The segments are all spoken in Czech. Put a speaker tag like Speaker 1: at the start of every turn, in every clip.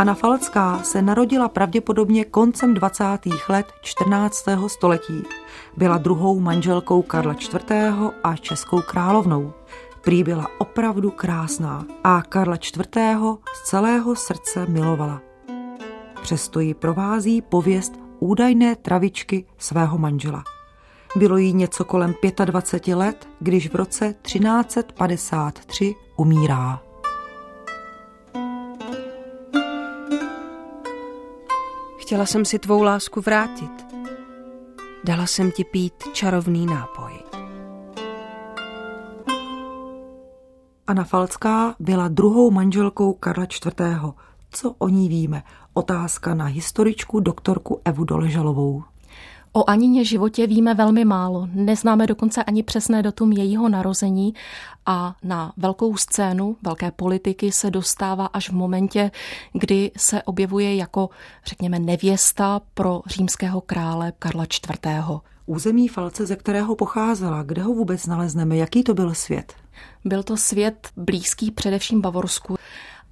Speaker 1: Anna Falcká se narodila pravděpodobně koncem 20. let 14. století. Byla druhou manželkou Karla IV. a českou královnou. Prý byla opravdu krásná a Karla IV. z celého srdce milovala. Přesto ji provází pověst údajné travičky svého manžela. Bylo jí něco kolem 25 let, když v roce 1353 umírá.
Speaker 2: Chtěla jsem si tvou lásku vrátit. Dala jsem ti pít čarovný nápoj.
Speaker 1: Anna Falcká byla druhou manželkou Karla IV. Co o ní víme? Otázka na historičku doktorku Evu Doležalovou.
Speaker 3: O Anině životě víme velmi málo. Neznáme dokonce ani přesné datum jejího narození a na velkou scénu velké politiky se dostává až v momentě, kdy se objevuje jako, řekněme, nevěsta pro římského krále Karla IV.
Speaker 1: Území Falce, ze kterého pocházela, kde ho vůbec nalezneme, jaký to byl svět?
Speaker 3: Byl to svět blízký především Bavorsku.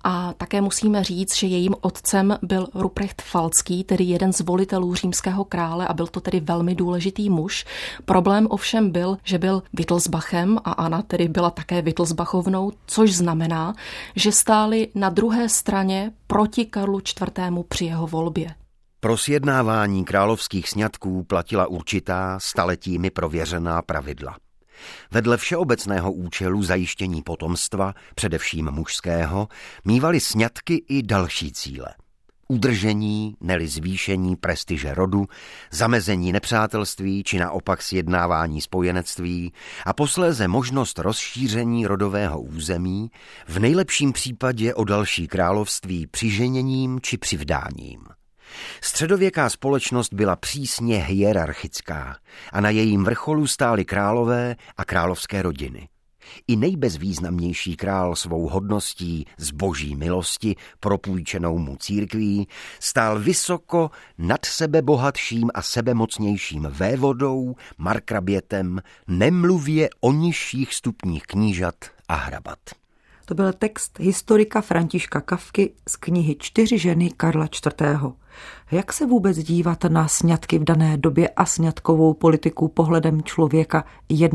Speaker 3: A také musíme říct, že jejím otcem byl Ruprecht Falcký, tedy jeden z volitelů římského krále a byl to tedy velmi důležitý muž. Problém ovšem byl, že byl Wittelsbachem a Anna tedy byla také Wittelsbachovnou, což znamená, že stáli na druhé straně proti Karlu IV. při jeho volbě.
Speaker 4: Pro sjednávání královských sňatků platila určitá staletími prověřená pravidla. Vedle všeobecného účelu zajištění potomstva, především mužského, mývaly sňatky i další cíle. Udržení, neli zvýšení prestiže rodu, zamezení nepřátelství či naopak sjednávání spojenectví a posléze možnost rozšíření rodového území, v nejlepším případě o další království přiženěním či přivdáním. Středověká společnost byla přísně hierarchická a na jejím vrcholu stály králové a královské rodiny. I nejbezvýznamnější král svou hodností z boží milosti, propůjčenou mu církví, stál vysoko nad sebe bohatším a sebemocnějším vévodou, markrabětem, nemluvě o nižších stupních knížat a hrabat.
Speaker 1: To byl text historika Františka Kavky z knihy Čtyři ženy Karla IV. Jak se vůbec dívat na sňatky v dané době a sňatkovou politiku pohledem člověka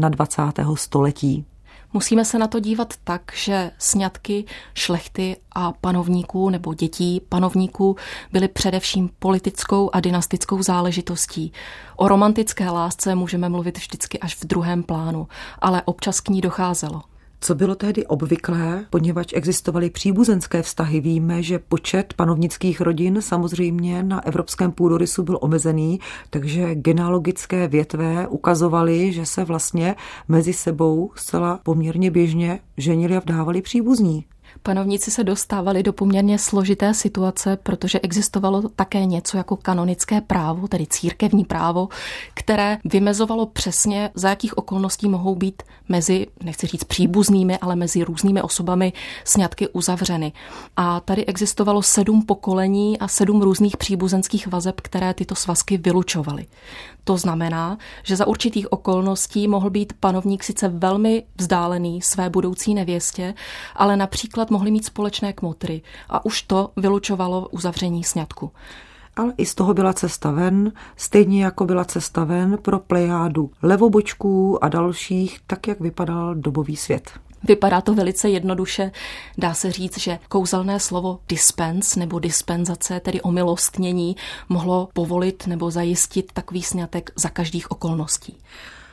Speaker 1: 21. století?
Speaker 3: Musíme se na to dívat tak, že sňatky šlechty a panovníků nebo dětí panovníků byly především politickou a dynastickou záležitostí. O romantické lásce můžeme mluvit vždycky až v druhém plánu, ale občas k ní docházelo.
Speaker 1: Co bylo tehdy obvyklé, poněvadž existovaly příbuzenské vztahy, víme, že počet panovnických rodin samozřejmě na evropském půdorysu byl omezený, takže genealogické větve ukazovaly, že se vlastně mezi sebou zcela poměrně běžně ženili a vdávali příbuzní.
Speaker 3: Panovníci se dostávali do poměrně složité situace, protože existovalo také něco jako kanonické právo, tedy církevní právo, které vymezovalo přesně, za jakých okolností mohou být mezi, nechci říct příbuznými, ale mezi různými osobami sňatky uzavřeny. A tady existovalo sedm pokolení a sedm různých příbuzenských vazeb, které tyto svazky vylučovaly. To znamená, že za určitých okolností mohl být panovník sice velmi vzdálený své budoucí nevěstě, ale například mohli mít společné kmotry a už to vylučovalo uzavření sňatku.
Speaker 1: Ale i z toho byla cesta ven, stejně jako byla cesta ven pro plejádu levobočků a dalších, tak jak vypadal dobový svět.
Speaker 3: Vypadá to velice jednoduše. Dá se říct, že kouzelné slovo dispens nebo dispenzace, tedy omilostnění, mohlo povolit nebo zajistit takový snětek za každých okolností.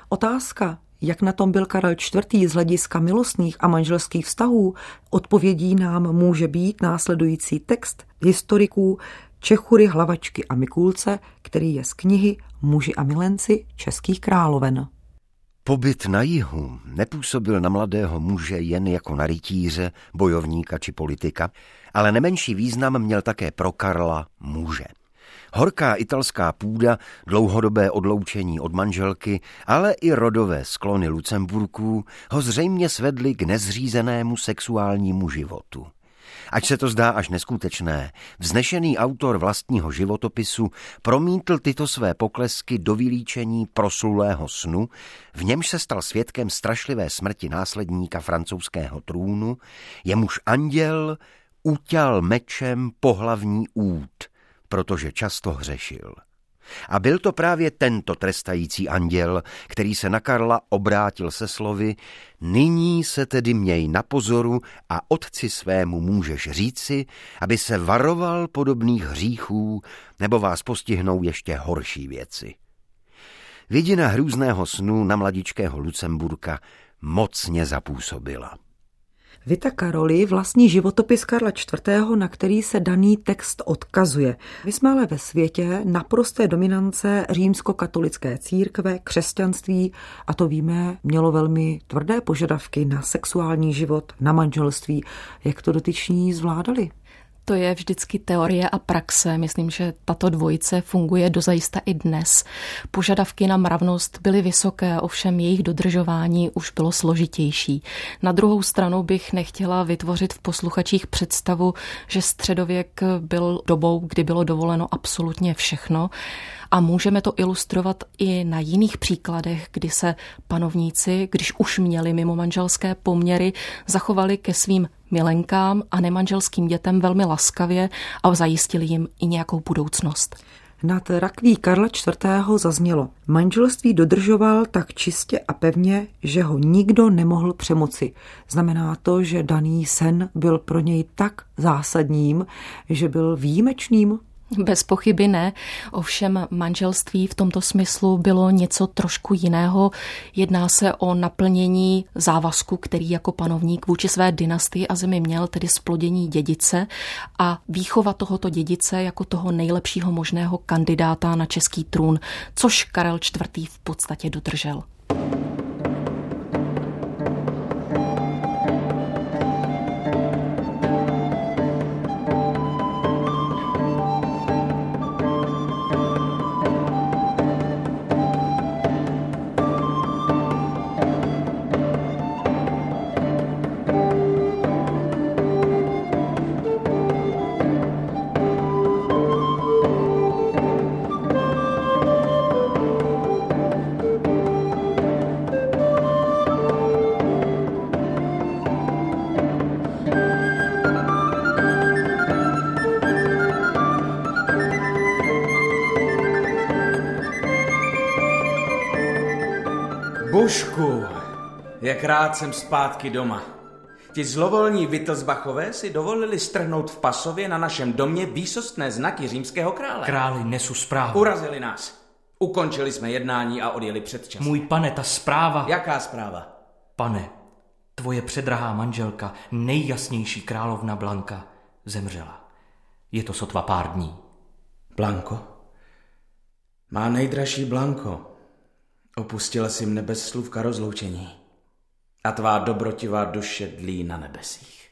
Speaker 1: Otázka, jak na tom byl Karel IV. z hlediska milostných a manželských vztahů, odpovědí nám může být následující text historiků Čechury, Hlavačky a Mikulce, který je z knihy Muži a milenci českých královen.
Speaker 4: Pobyt na jihu nepůsobil na mladého muže jen jako na rytíře, bojovníka či politika, ale nemenší význam měl také pro Karla muže. Horká italská půda, dlouhodobé odloučení od manželky, ale i rodové sklony Lucemburků ho zřejmě svedly k nezřízenému sexuálnímu životu. Ať se to zdá až neskutečné, vznešený autor vlastního životopisu promítl tyto své poklesky do vylíčení proslulého snu, v němž se stal svědkem strašlivé smrti následníka francouzského trůnu, jemuž anděl utěl mečem pohlavní út, protože často hřešil. A byl to právě tento trestající anděl, který se na Karla obrátil se slovy Nyní se tedy měj na pozoru a otci svému můžeš říci, aby se varoval podobných hříchů, nebo vás postihnou ještě horší věci. Vidina hrůzného snu na mladičkého Lucemburka mocně zapůsobila.
Speaker 1: Vita Karoli vlastní životopis Karla IV., na který se daný text odkazuje. My jsme ale ve světě naprosté dominance římskokatolické církve, křesťanství a to víme, mělo velmi tvrdé požadavky na sexuální život, na manželství. Jak to dotyční zvládali?
Speaker 3: To je vždycky teorie a praxe. Myslím, že tato dvojice funguje dozajista i dnes. Požadavky na mravnost byly vysoké, ovšem jejich dodržování už bylo složitější. Na druhou stranu bych nechtěla vytvořit v posluchačích představu, že středověk byl dobou, kdy bylo dovoleno absolutně všechno. A můžeme to ilustrovat i na jiných příkladech, kdy se panovníci, když už měli mimo manželské poměry, zachovali ke svým milenkám a nemanželským dětem velmi laskavě a zajistili jim i nějakou budoucnost.
Speaker 1: Nad rakví Karla IV. zaznělo, manželství dodržoval tak čistě a pevně, že ho nikdo nemohl přemoci. Znamená to, že daný sen byl pro něj tak zásadním, že byl výjimečným
Speaker 3: bez pochyby ne, ovšem manželství v tomto smyslu bylo něco trošku jiného. Jedná se o naplnění závazku, který jako panovník vůči své dynastii a zemi měl, tedy splodění dědice a výchova tohoto dědice jako toho nejlepšího možného kandidáta na český trůn, což Karel IV. v podstatě dodržel.
Speaker 5: Božku, jak rád jsem zpátky doma. Ti zlovolní Wittelsbachové si dovolili strhnout v Pasově na našem domě výsostné znaky římského krále.
Speaker 6: Králi, nesu zprávu.
Speaker 5: Urazili nás. Ukončili jsme jednání a odjeli předčas.
Speaker 6: Můj pane, ta zpráva...
Speaker 5: Jaká zpráva?
Speaker 6: Pane, tvoje předrahá manželka, nejjasnější královna Blanka, zemřela. Je to sotva pár dní.
Speaker 5: Blanko? Má nejdražší Blanko. Opustila si mne bez slůvka rozloučení a tvá dobrotivá duše dlí na nebesích.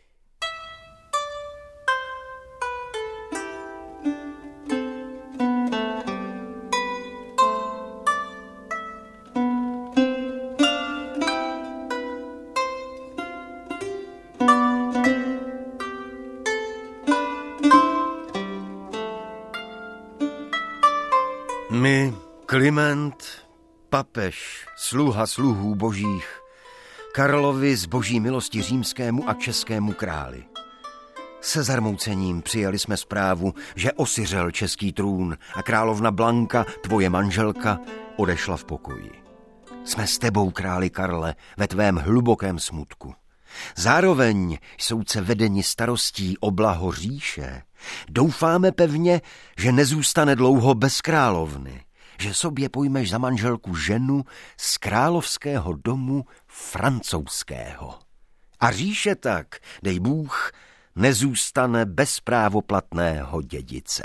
Speaker 4: My, Kliment, papež, sluha sluhů božích, Karlovi z boží milosti římskému a českému králi. Se zarmoucením přijali jsme zprávu, že osiřel český trůn a královna Blanka, tvoje manželka, odešla v pokoji. Jsme s tebou, králi Karle, ve tvém hlubokém smutku. Zároveň jsou se vedeni starostí o blaho říše. Doufáme pevně, že nezůstane dlouho bez královny že sobě pojmeš za manželku ženu z královského domu francouzského. A říše tak, dej Bůh, nezůstane bez právoplatného dědice.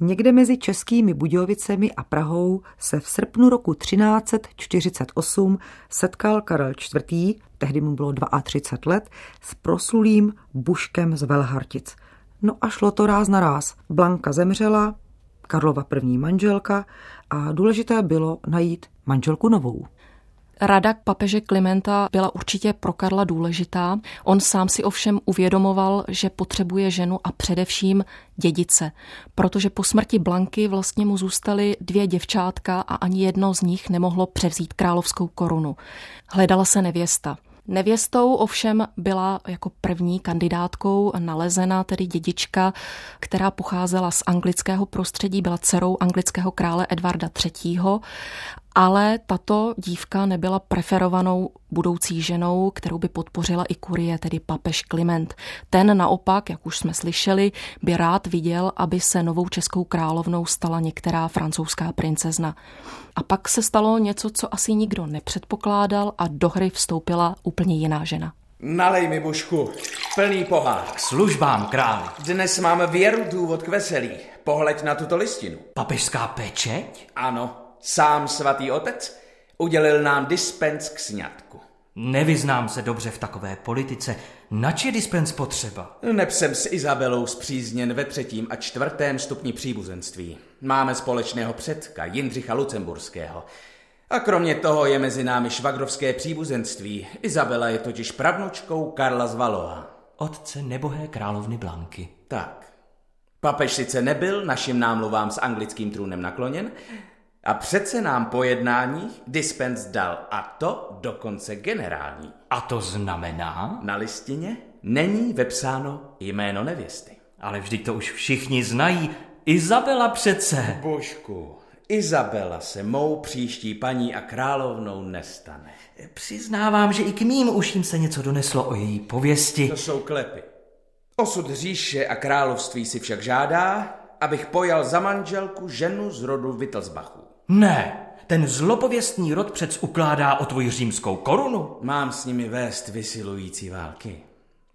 Speaker 1: Někde mezi českými Budějovicemi a Prahou se v srpnu roku 1348 setkal Karel IV., tehdy mu bylo 32 let, s proslulým Buškem z Velhartic. No a šlo to ráz na ráz. Blanka zemřela, Karlova první manželka a důležité bylo najít manželku novou.
Speaker 3: Rada papeže Klimenta byla určitě pro Karla důležitá. On sám si ovšem uvědomoval, že potřebuje ženu a především dědice, protože po smrti Blanky vlastně mu zůstaly dvě děvčátka a ani jedno z nich nemohlo převzít královskou korunu. Hledala se nevěsta. Nevěstou ovšem byla jako první kandidátkou nalezena tedy dědička, která pocházela z anglického prostředí, byla dcerou anglického krále Edvarda III ale tato dívka nebyla preferovanou budoucí ženou, kterou by podpořila i kurie, tedy papež Kliment. Ten naopak, jak už jsme slyšeli, by rád viděl, aby se novou českou královnou stala některá francouzská princezna. A pak se stalo něco, co asi nikdo nepředpokládal a do hry vstoupila úplně jiná žena.
Speaker 5: Nalej mi, Božku, plný pohár.
Speaker 6: K službám, králi.
Speaker 5: Dnes máme věru důvod k veselí. Pohleď na tuto listinu.
Speaker 6: Papežská pečeť?
Speaker 5: Ano, Sám svatý otec udělil nám dispens k sňatku.
Speaker 6: Nevyznám se dobře v takové politice. Nač je dispens potřeba?
Speaker 5: Neb jsem s Izabelou zpřízněn ve třetím a čtvrtém stupni příbuzenství. Máme společného předka, Jindřicha Lucemburského. A kromě toho je mezi námi švagrovské příbuzenství. Izabela je totiž pravnučkou Karla z Valoa.
Speaker 6: Otce nebohé královny Blanky.
Speaker 5: Tak. Papež sice nebyl našim námluvám s anglickým trůnem nakloněn, a přece nám po jednáních dispens dal, a to dokonce generální.
Speaker 6: A to znamená?
Speaker 5: Na listině není vepsáno jméno nevěsty.
Speaker 6: Ale vždyť to už všichni znají. Izabela přece.
Speaker 5: Božku, Izabela se mou příští paní a královnou nestane.
Speaker 6: Přiznávám, že i k mým uším se něco doneslo o její pověsti.
Speaker 5: To jsou klepy. Osud říše a království si však žádá, abych pojal za manželku ženu z rodu Wittelsbachu.
Speaker 6: Ne, ten zlopověstný rod přec ukládá o tvoji římskou korunu.
Speaker 5: Mám s nimi vést vysilující války.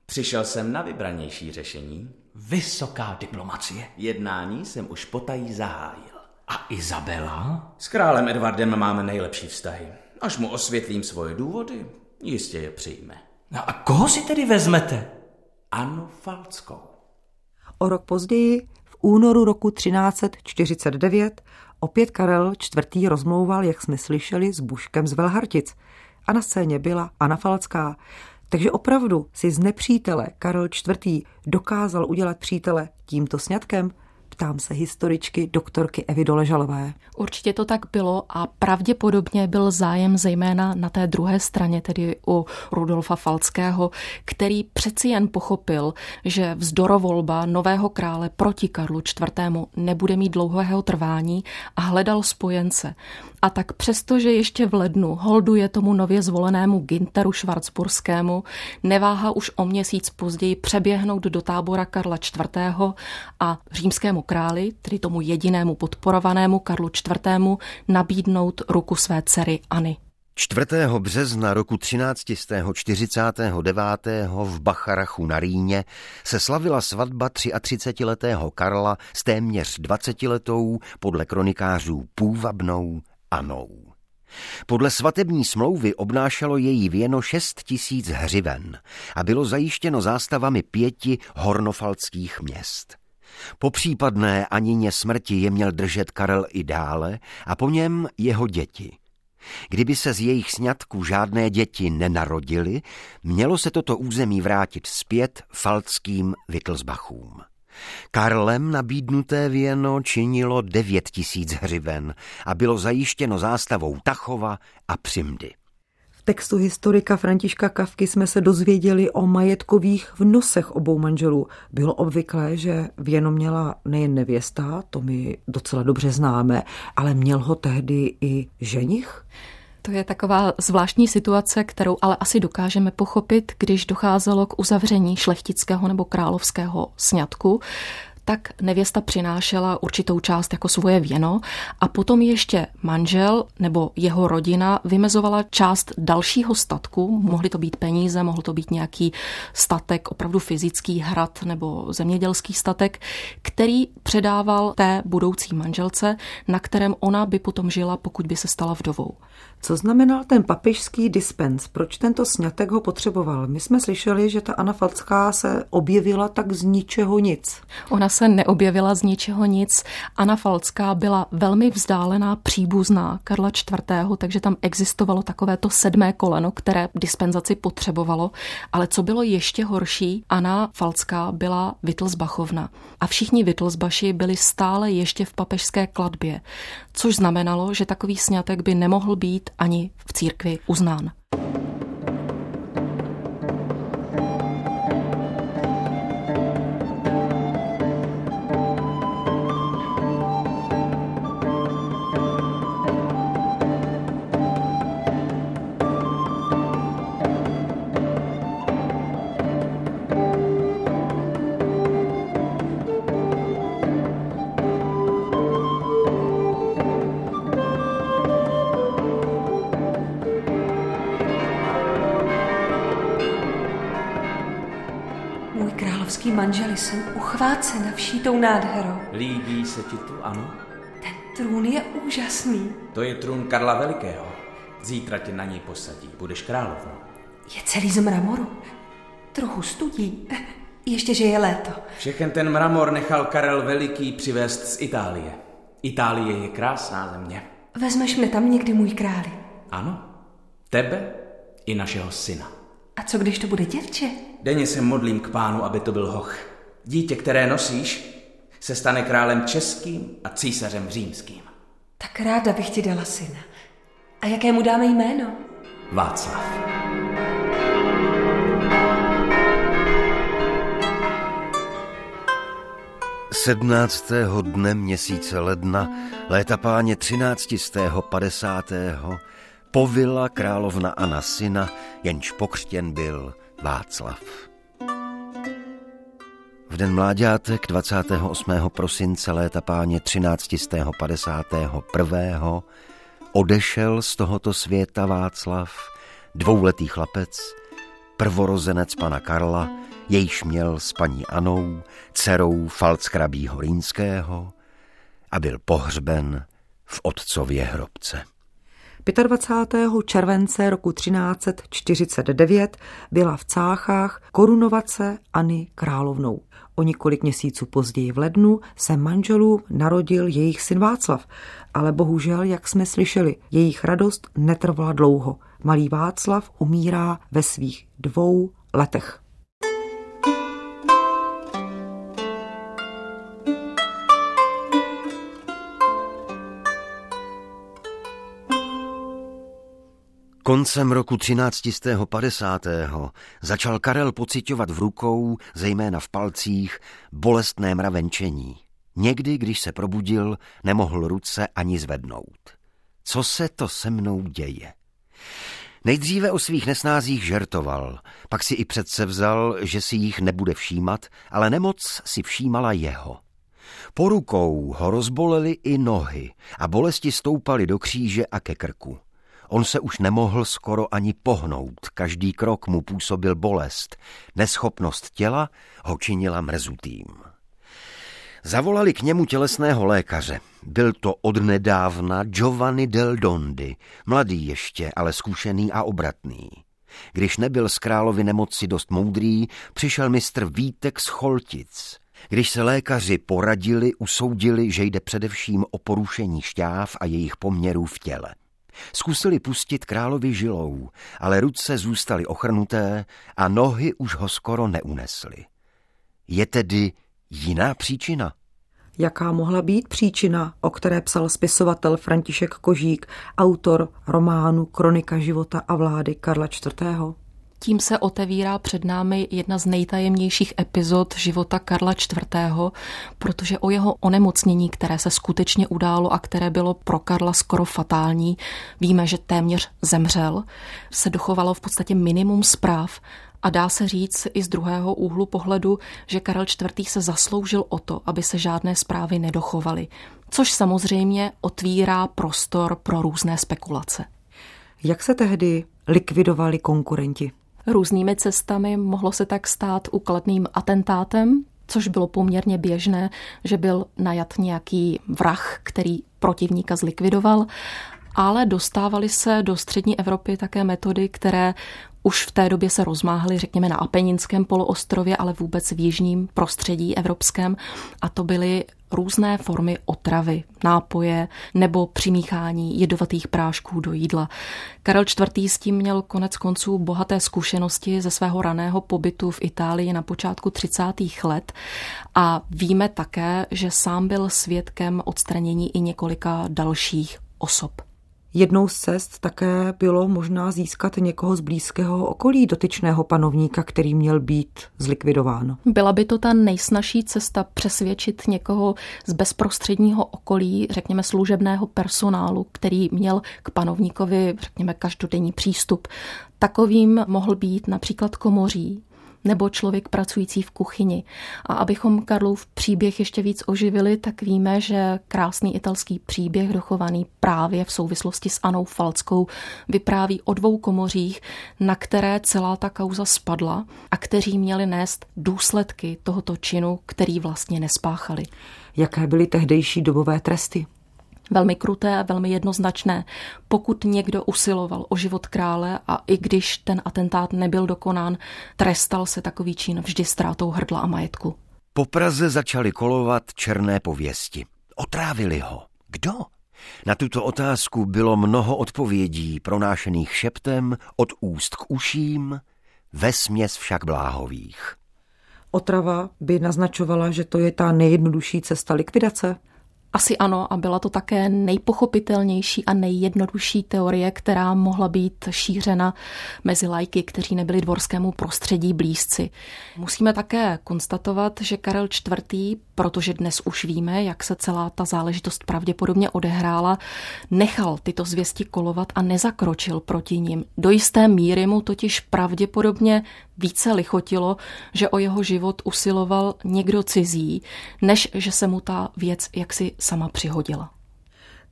Speaker 5: Přišel jsem na vybranější řešení.
Speaker 6: Vysoká diplomacie.
Speaker 5: Jednání jsem už potají zahájil.
Speaker 6: A Izabela?
Speaker 5: S králem Edvardem máme nejlepší vztahy. Až mu osvětlím svoje důvody, jistě je přijme.
Speaker 6: No a koho si tedy vezmete?
Speaker 5: Anu Falckou.
Speaker 1: O rok později, únoru roku 1349, Opět Karel IV. rozmlouval, jak jsme slyšeli, s Buškem z Velhartic. A na scéně byla Anna Falcká. Takže opravdu si z nepřítele Karel IV. dokázal udělat přítele tímto sňatkem – Ptám se historičky doktorky Evy Doležalové.
Speaker 3: Určitě to tak bylo a pravděpodobně byl zájem zejména na té druhé straně, tedy u Rudolfa Falckého, který přeci jen pochopil, že vzdorovolba nového krále proti Karlu IV. nebude mít dlouhého trvání a hledal spojence. A tak přesto, že ještě v lednu holduje tomu nově zvolenému Ginteru Schwarzburskému, neváha už o měsíc později přeběhnout do tábora Karla IV. a římskému králi, tedy tomu jedinému podporovanému Karlu IV., nabídnout ruku své dceryAny.
Speaker 4: 4. března roku 1349. v Bacharachu na Rýně se slavila svatba 33-letého Karla s téměř 20-letou, podle kronikářů půvabnou Anou. Podle svatební smlouvy obnášelo její věno šest tisíc hřiven a bylo zajištěno zástavami pěti hornofalských měst. Po případné anině smrti je měl držet Karel i dále a po něm jeho děti. Kdyby se z jejich sňatků žádné děti nenarodily, mělo se toto území vrátit zpět falckým Wittelsbachům. Karlem nabídnuté věno činilo devět tisíc hřiven a bylo zajištěno zástavou Tachova a Přimdy
Speaker 1: textu historika Františka Kavky jsme se dozvěděli o majetkových vnosech obou manželů. Bylo obvyklé, že věno měla nejen nevěsta, to my docela dobře známe, ale měl ho tehdy i ženich?
Speaker 3: To je taková zvláštní situace, kterou ale asi dokážeme pochopit, když docházelo k uzavření šlechtického nebo královského sňatku tak nevěsta přinášela určitou část jako svoje věno a potom ještě manžel nebo jeho rodina vymezovala část dalšího statku, mohly to být peníze, mohl to být nějaký statek, opravdu fyzický hrad nebo zemědělský statek, který předával té budoucí manželce, na kterém ona by potom žila, pokud by se stala vdovou.
Speaker 1: Co znamenal ten papižský dispens? Proč tento snětek ho potřeboval? My jsme slyšeli, že ta Anna Falcká se objevila tak z ničeho nic.
Speaker 3: Ona se neobjevila z ničeho nic. Anna Falcká byla velmi vzdálená příbuzná Karla IV., takže tam existovalo takovéto sedmé koleno, které dispenzaci potřebovalo. Ale co bylo ještě horší, Anna Falcká byla Wittelsbachovna. A všichni Wittelsbaši byli stále ještě v papežské kladbě, což znamenalo, že takový snětek by nemohl být ani v církvi uznán.
Speaker 2: Manželi jsem uchvácena vší tou nádherou.
Speaker 5: Líbí se ti tu, ano?
Speaker 2: Ten trůn je úžasný.
Speaker 5: To je trůn Karla Velikého. Zítra tě na něj posadí, budeš královnou.
Speaker 2: Je celý z mramoru. Trochu studí. Ještě, že je léto.
Speaker 5: Všechen ten mramor nechal Karel Veliký přivést z Itálie. Itálie je krásná země.
Speaker 2: Vezmeš mě tam někdy, můj králi.
Speaker 5: Ano, tebe i našeho syna.
Speaker 2: A co když to bude děvče?
Speaker 5: Denně se modlím k pánu, aby to byl hoch. Dítě, které nosíš, se stane králem českým a císařem římským.
Speaker 2: Tak ráda bych ti dala syna. A jaké mu dáme jméno?
Speaker 5: Václav.
Speaker 4: 17. dne měsíce ledna, léta páně 13. 50. povila královna Anna syna, jenž pokřtěn byl Václav. V den mláďátek 28. prosince léta páně 13. 51. odešel z tohoto světa Václav, dvouletý chlapec, prvorozenec pana Karla, jejž měl s paní Anou, dcerou Falckrabí Horínského a byl pohřben v otcově hrobce.
Speaker 1: 25. července roku 1349 byla v Cáchách korunovaceAny královnou. O několik měsíců později v lednu se manželů narodil jejich syn Václav, ale bohužel, jak jsme slyšeli, jejich radost netrvala dlouho. Malý Václav umírá ve svých dvou letech.
Speaker 4: Koncem roku 1350. začal Karel pocitovat v rukou, zejména v palcích, bolestné mravenčení. Někdy, když se probudil, nemohl ruce ani zvednout. Co se to se mnou děje? Nejdříve o svých nesnázích žertoval, pak si i přece vzal, že si jich nebude všímat, ale nemoc si všímala jeho. Po rukou ho rozbolely i nohy a bolesti stoupaly do kříže a ke krku. On se už nemohl skoro ani pohnout, každý krok mu působil bolest, neschopnost těla ho činila mrzutým. Zavolali k němu tělesného lékaře. Byl to odnedávna Giovanni del Dondi, mladý ještě, ale zkušený a obratný. Když nebyl z královy nemoci dost moudrý, přišel mistr Vítek z Choltic. Když se lékaři poradili, usoudili, že jde především o porušení šťáv a jejich poměrů v těle. Zkusili pustit královi žilou, ale ruce zůstaly ochrnuté a nohy už ho skoro neunesly. Je tedy jiná příčina?
Speaker 1: Jaká mohla být příčina, o které psal spisovatel František Kožík, autor románu Kronika života a vlády Karla IV.?
Speaker 3: Tím se otevírá před námi jedna z nejtajemnějších epizod života Karla IV., protože o jeho onemocnění, které se skutečně událo a které bylo pro Karla skoro fatální, víme, že téměř zemřel, se dochovalo v podstatě minimum zpráv a dá se říct i z druhého úhlu pohledu, že Karel IV. se zasloužil o to, aby se žádné zprávy nedochovaly, což samozřejmě otvírá prostor pro různé spekulace.
Speaker 1: Jak se tehdy likvidovali konkurenti?
Speaker 3: Různými cestami. Mohlo se tak stát ukladným atentátem, což bylo poměrně běžné, že byl najat nějaký vrah, který protivníka zlikvidoval, ale dostávali se do střední Evropy také metody, které už v té době se rozmáhaly, řekněme, na Apeninském poloostrově, ale vůbec v jižním prostředí evropském. A to byly různé formy otravy, nápoje nebo přimíchání jedovatých prášků do jídla. Karel IV. s tím měl konec konců bohaté zkušenosti ze svého raného pobytu v Itálii na počátku 30. let a víme také, že sám byl svědkem odstranění i několika dalších osob.
Speaker 1: Jednou z cest také bylo možná získat někoho z blízkého okolí dotyčného panovníka, který měl být zlikvidován.
Speaker 3: Byla by to ta nejsnažší cesta přesvědčit někoho z bezprostředního okolí, řekněme služebného personálu, který měl k panovníkovi, řekněme, každodenní přístup. Takovým mohl být například komoří, nebo člověk pracující v kuchyni. A abychom Karlův příběh ještě víc oživili, tak víme, že krásný italský příběh, dochovaný právě v souvislosti s Anou Falckou, vypráví o dvou komořích, na které celá ta kauza spadla a kteří měli nést důsledky tohoto činu, který vlastně nespáchali.
Speaker 1: Jaké byly tehdejší dobové tresty?
Speaker 3: Velmi kruté a velmi jednoznačné. Pokud někdo usiloval o život krále a i když ten atentát nebyl dokonán, trestal se takový čin vždy ztrátou hrdla a majetku.
Speaker 4: Po Praze začaly kolovat černé pověsti. Otrávili ho. Kdo? Na tuto otázku bylo mnoho odpovědí pronášených šeptem od úst k uším, ve směs však bláhových.
Speaker 1: Otrava by naznačovala, že to je ta nejjednodušší cesta likvidace?
Speaker 3: Asi ano a byla to také nejpochopitelnější a nejjednodušší teorie, která mohla být šířena mezi lajky, kteří nebyli dvorskému prostředí blízci. Musíme také konstatovat, že Karel IV., protože dnes už víme, jak se celá ta záležitost pravděpodobně odehrála, nechal tyto zvěsti kolovat a nezakročil proti ním. Do jisté míry mu totiž pravděpodobně více lichotilo, že o jeho život usiloval někdo cizí, než že se mu ta věc jaksi sama přihodila.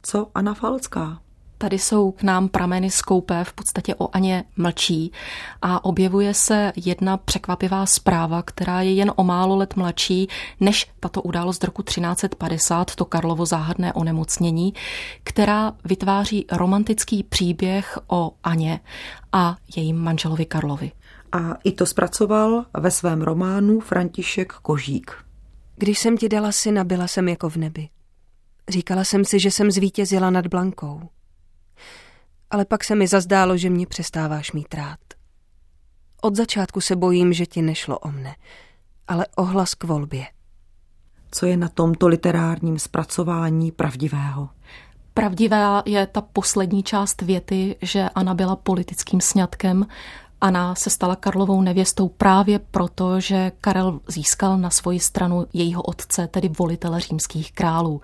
Speaker 1: Co Anna Falcká?
Speaker 3: Tady jsou k nám prameny skoupé, v podstatě o Aně mlčí a objevuje se jedna překvapivá zpráva, která je jen o málo let mladší než tato událost z roku 1350, to Karlovo záhadné onemocnění, která vytváří romantický příběh o Aně a jejím manželovi Karlovi.
Speaker 1: A i to zpracoval ve svém románu František Kožík.
Speaker 2: Když jsem ti dala syna, byla jsem jako v nebi. Říkala jsem si, že jsem zvítězila nad Blankou. Ale pak se mi zazdálo, že mě přestáváš mít rád. Od začátku se bojím, že ti nešlo o mne, ale o hlas k volbě.
Speaker 1: Co je na tomto literárním zpracování pravdivého?
Speaker 3: Pravdivá je ta poslední část věty, že Anna byla politickým sňatkem. Anna se stala Karlovou nevěstou právě proto, že Karel získal na svoji stranu jejího otce, tedy volitele římských králů.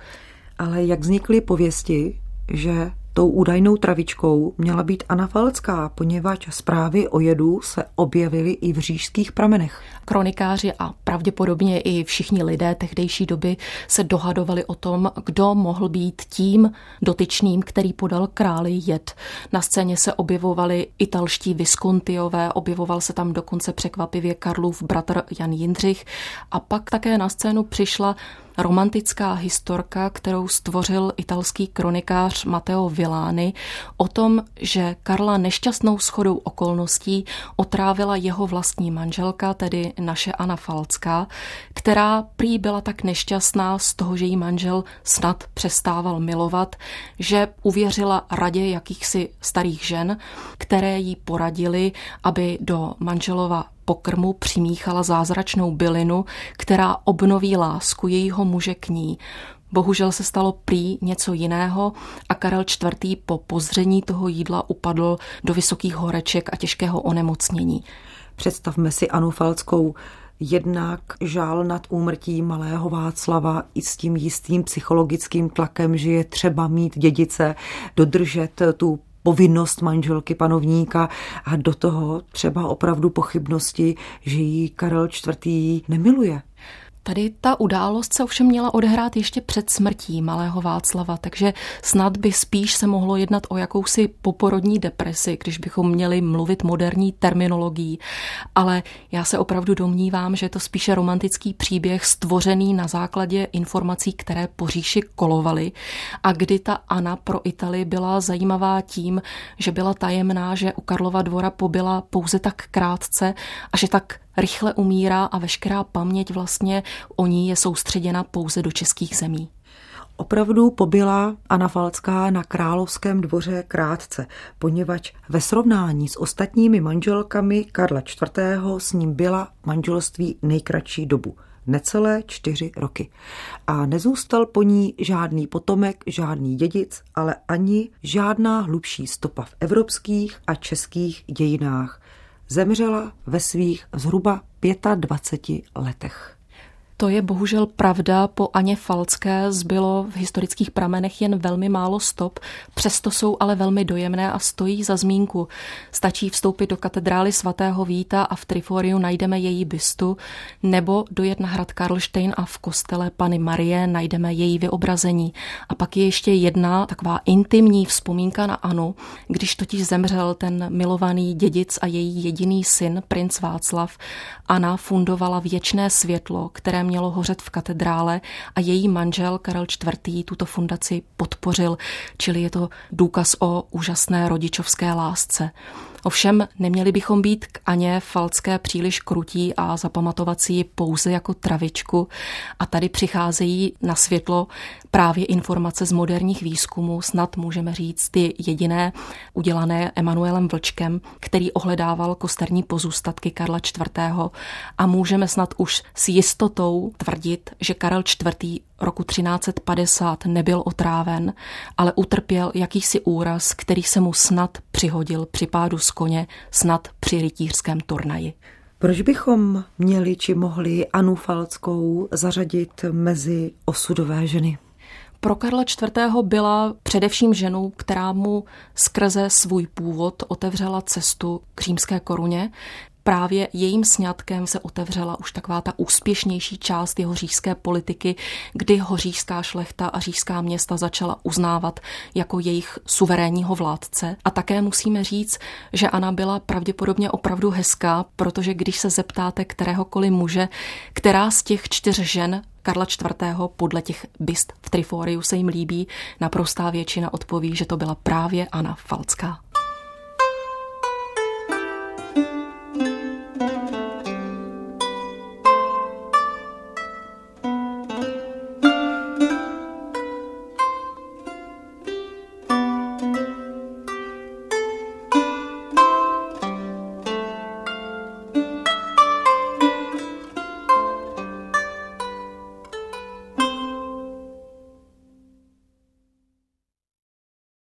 Speaker 1: Ale jak vznikly pověsti, že Tou údajnou travičkou měla být Anna Falcká, poněvadž zprávy o jedu se objevily i v říšských pramenech.
Speaker 3: Kronikáři a pravděpodobně i všichni lidé tehdejší doby se dohadovali o tom, kdo mohl být tím dotyčným, který podal králi jed. Na scéně se objevovali italští Viscontiové, objevoval se tam dokonce překvapivě Karlův bratr Jan Jindřich a pak také na scénu přišla romantická historka, kterou stvořil italský kronikář Matteo Villani o tom, že Karla nešťastnou schodou okolností otrávila jeho vlastní manželka, tedy naše Anna Falcká, která prý byla tak nešťastná z toho, že jí manžel snad přestával milovat, že uvěřila radě jakýchsi starých žen, které jí poradili, aby do manželova pokrmu přimíchala zázračnou bylinu, která obnoví lásku jejího muže k ní. Bohužel se stalo prý něco jiného a Karel IV. po pozření toho jídla upadl do vysokých horeček a těžkého onemocnění.
Speaker 1: Představme si Anu Falckou jednak žál nad úmrtí malého Václava i s tím jistým psychologickým tlakem, že je třeba mít dědice, dodržet tu povinnost manželky panovníka a do toho třeba opravdu pochybnosti, že jí Karel IV. nemiluje.
Speaker 3: Tady ta událost se ovšem měla odehrát ještě před smrtí malého Václava, takže snad by spíš se mohlo jednat o jakousi poporodní depresi, když bychom měli mluvit moderní terminologií. Ale já se opravdu domnívám, že je to spíše romantický příběh stvořený na základě informací, které po říši kolovaly a kdy ta Anna pro Itali byla zajímavá tím, že byla tajemná, že u Karlova dvora pobyla pouze tak krátce a že tak rychle umírá a veškerá paměť vlastně o ní je soustředěna pouze do českých zemí.
Speaker 1: Opravdu pobyla Anna Falcká na královském dvoře krátce, poněvadž ve srovnání s ostatními manželkami Karla IV. s ním byla manželství nejkratší dobu necelé čtyři roky. A nezůstal po ní žádný potomek, žádný dědic, ale ani žádná hlubší stopa v evropských a českých dějinách zemřela ve svých zhruba 25 letech.
Speaker 3: To je bohužel pravda. Po Aně Falcké zbylo v historických pramenech jen velmi málo stop, přesto jsou ale velmi dojemné a stojí za zmínku. Stačí vstoupit do katedrály svatého Víta a v Triforiu najdeme její bystu, nebo dojet na hrad Karlštejn a v kostele Pany Marie najdeme její vyobrazení. A pak je ještě jedna taková intimní vzpomínka na Anu, když totiž zemřel ten milovaný dědic a její jediný syn, princ Václav, Anna fundovala věčné světlo, které mělo hořet v katedrále a její manžel Karel IV. tuto fundaci podpořil, čili je to důkaz o úžasné rodičovské lásce. Ovšem neměli bychom být k Aně Falcké příliš krutí a zapamatovat si ji pouze jako travičku a tady přicházejí na světlo právě informace z moderních výzkumů, snad můžeme říct ty jediné udělané Emanuelem Vlčkem, který ohledával kosterní pozůstatky Karla IV. a můžeme snad už s jistotou tvrdit, že Karel IV roku 1350 nebyl otráven, ale utrpěl jakýsi úraz, který se mu snad přihodil při pádu z koně, snad při rytířském turnaji.
Speaker 1: Proč bychom měli či mohli Anu Falckou zařadit mezi osudové ženy?
Speaker 3: Pro Karla IV. byla především ženou, která mu skrze svůj původ otevřela cestu k římské koruně právě jejím sňatkem se otevřela už taková ta úspěšnější část jeho říšské politiky, kdy ho říšská šlechta a říšská města začala uznávat jako jejich suverénního vládce. A také musíme říct, že Anna byla pravděpodobně opravdu hezká, protože když se zeptáte kteréhokoliv muže, která z těch čtyř žen Karla IV. podle těch byst v Triforiu se jim líbí, naprostá většina odpoví, že to byla právě Anna Falcká.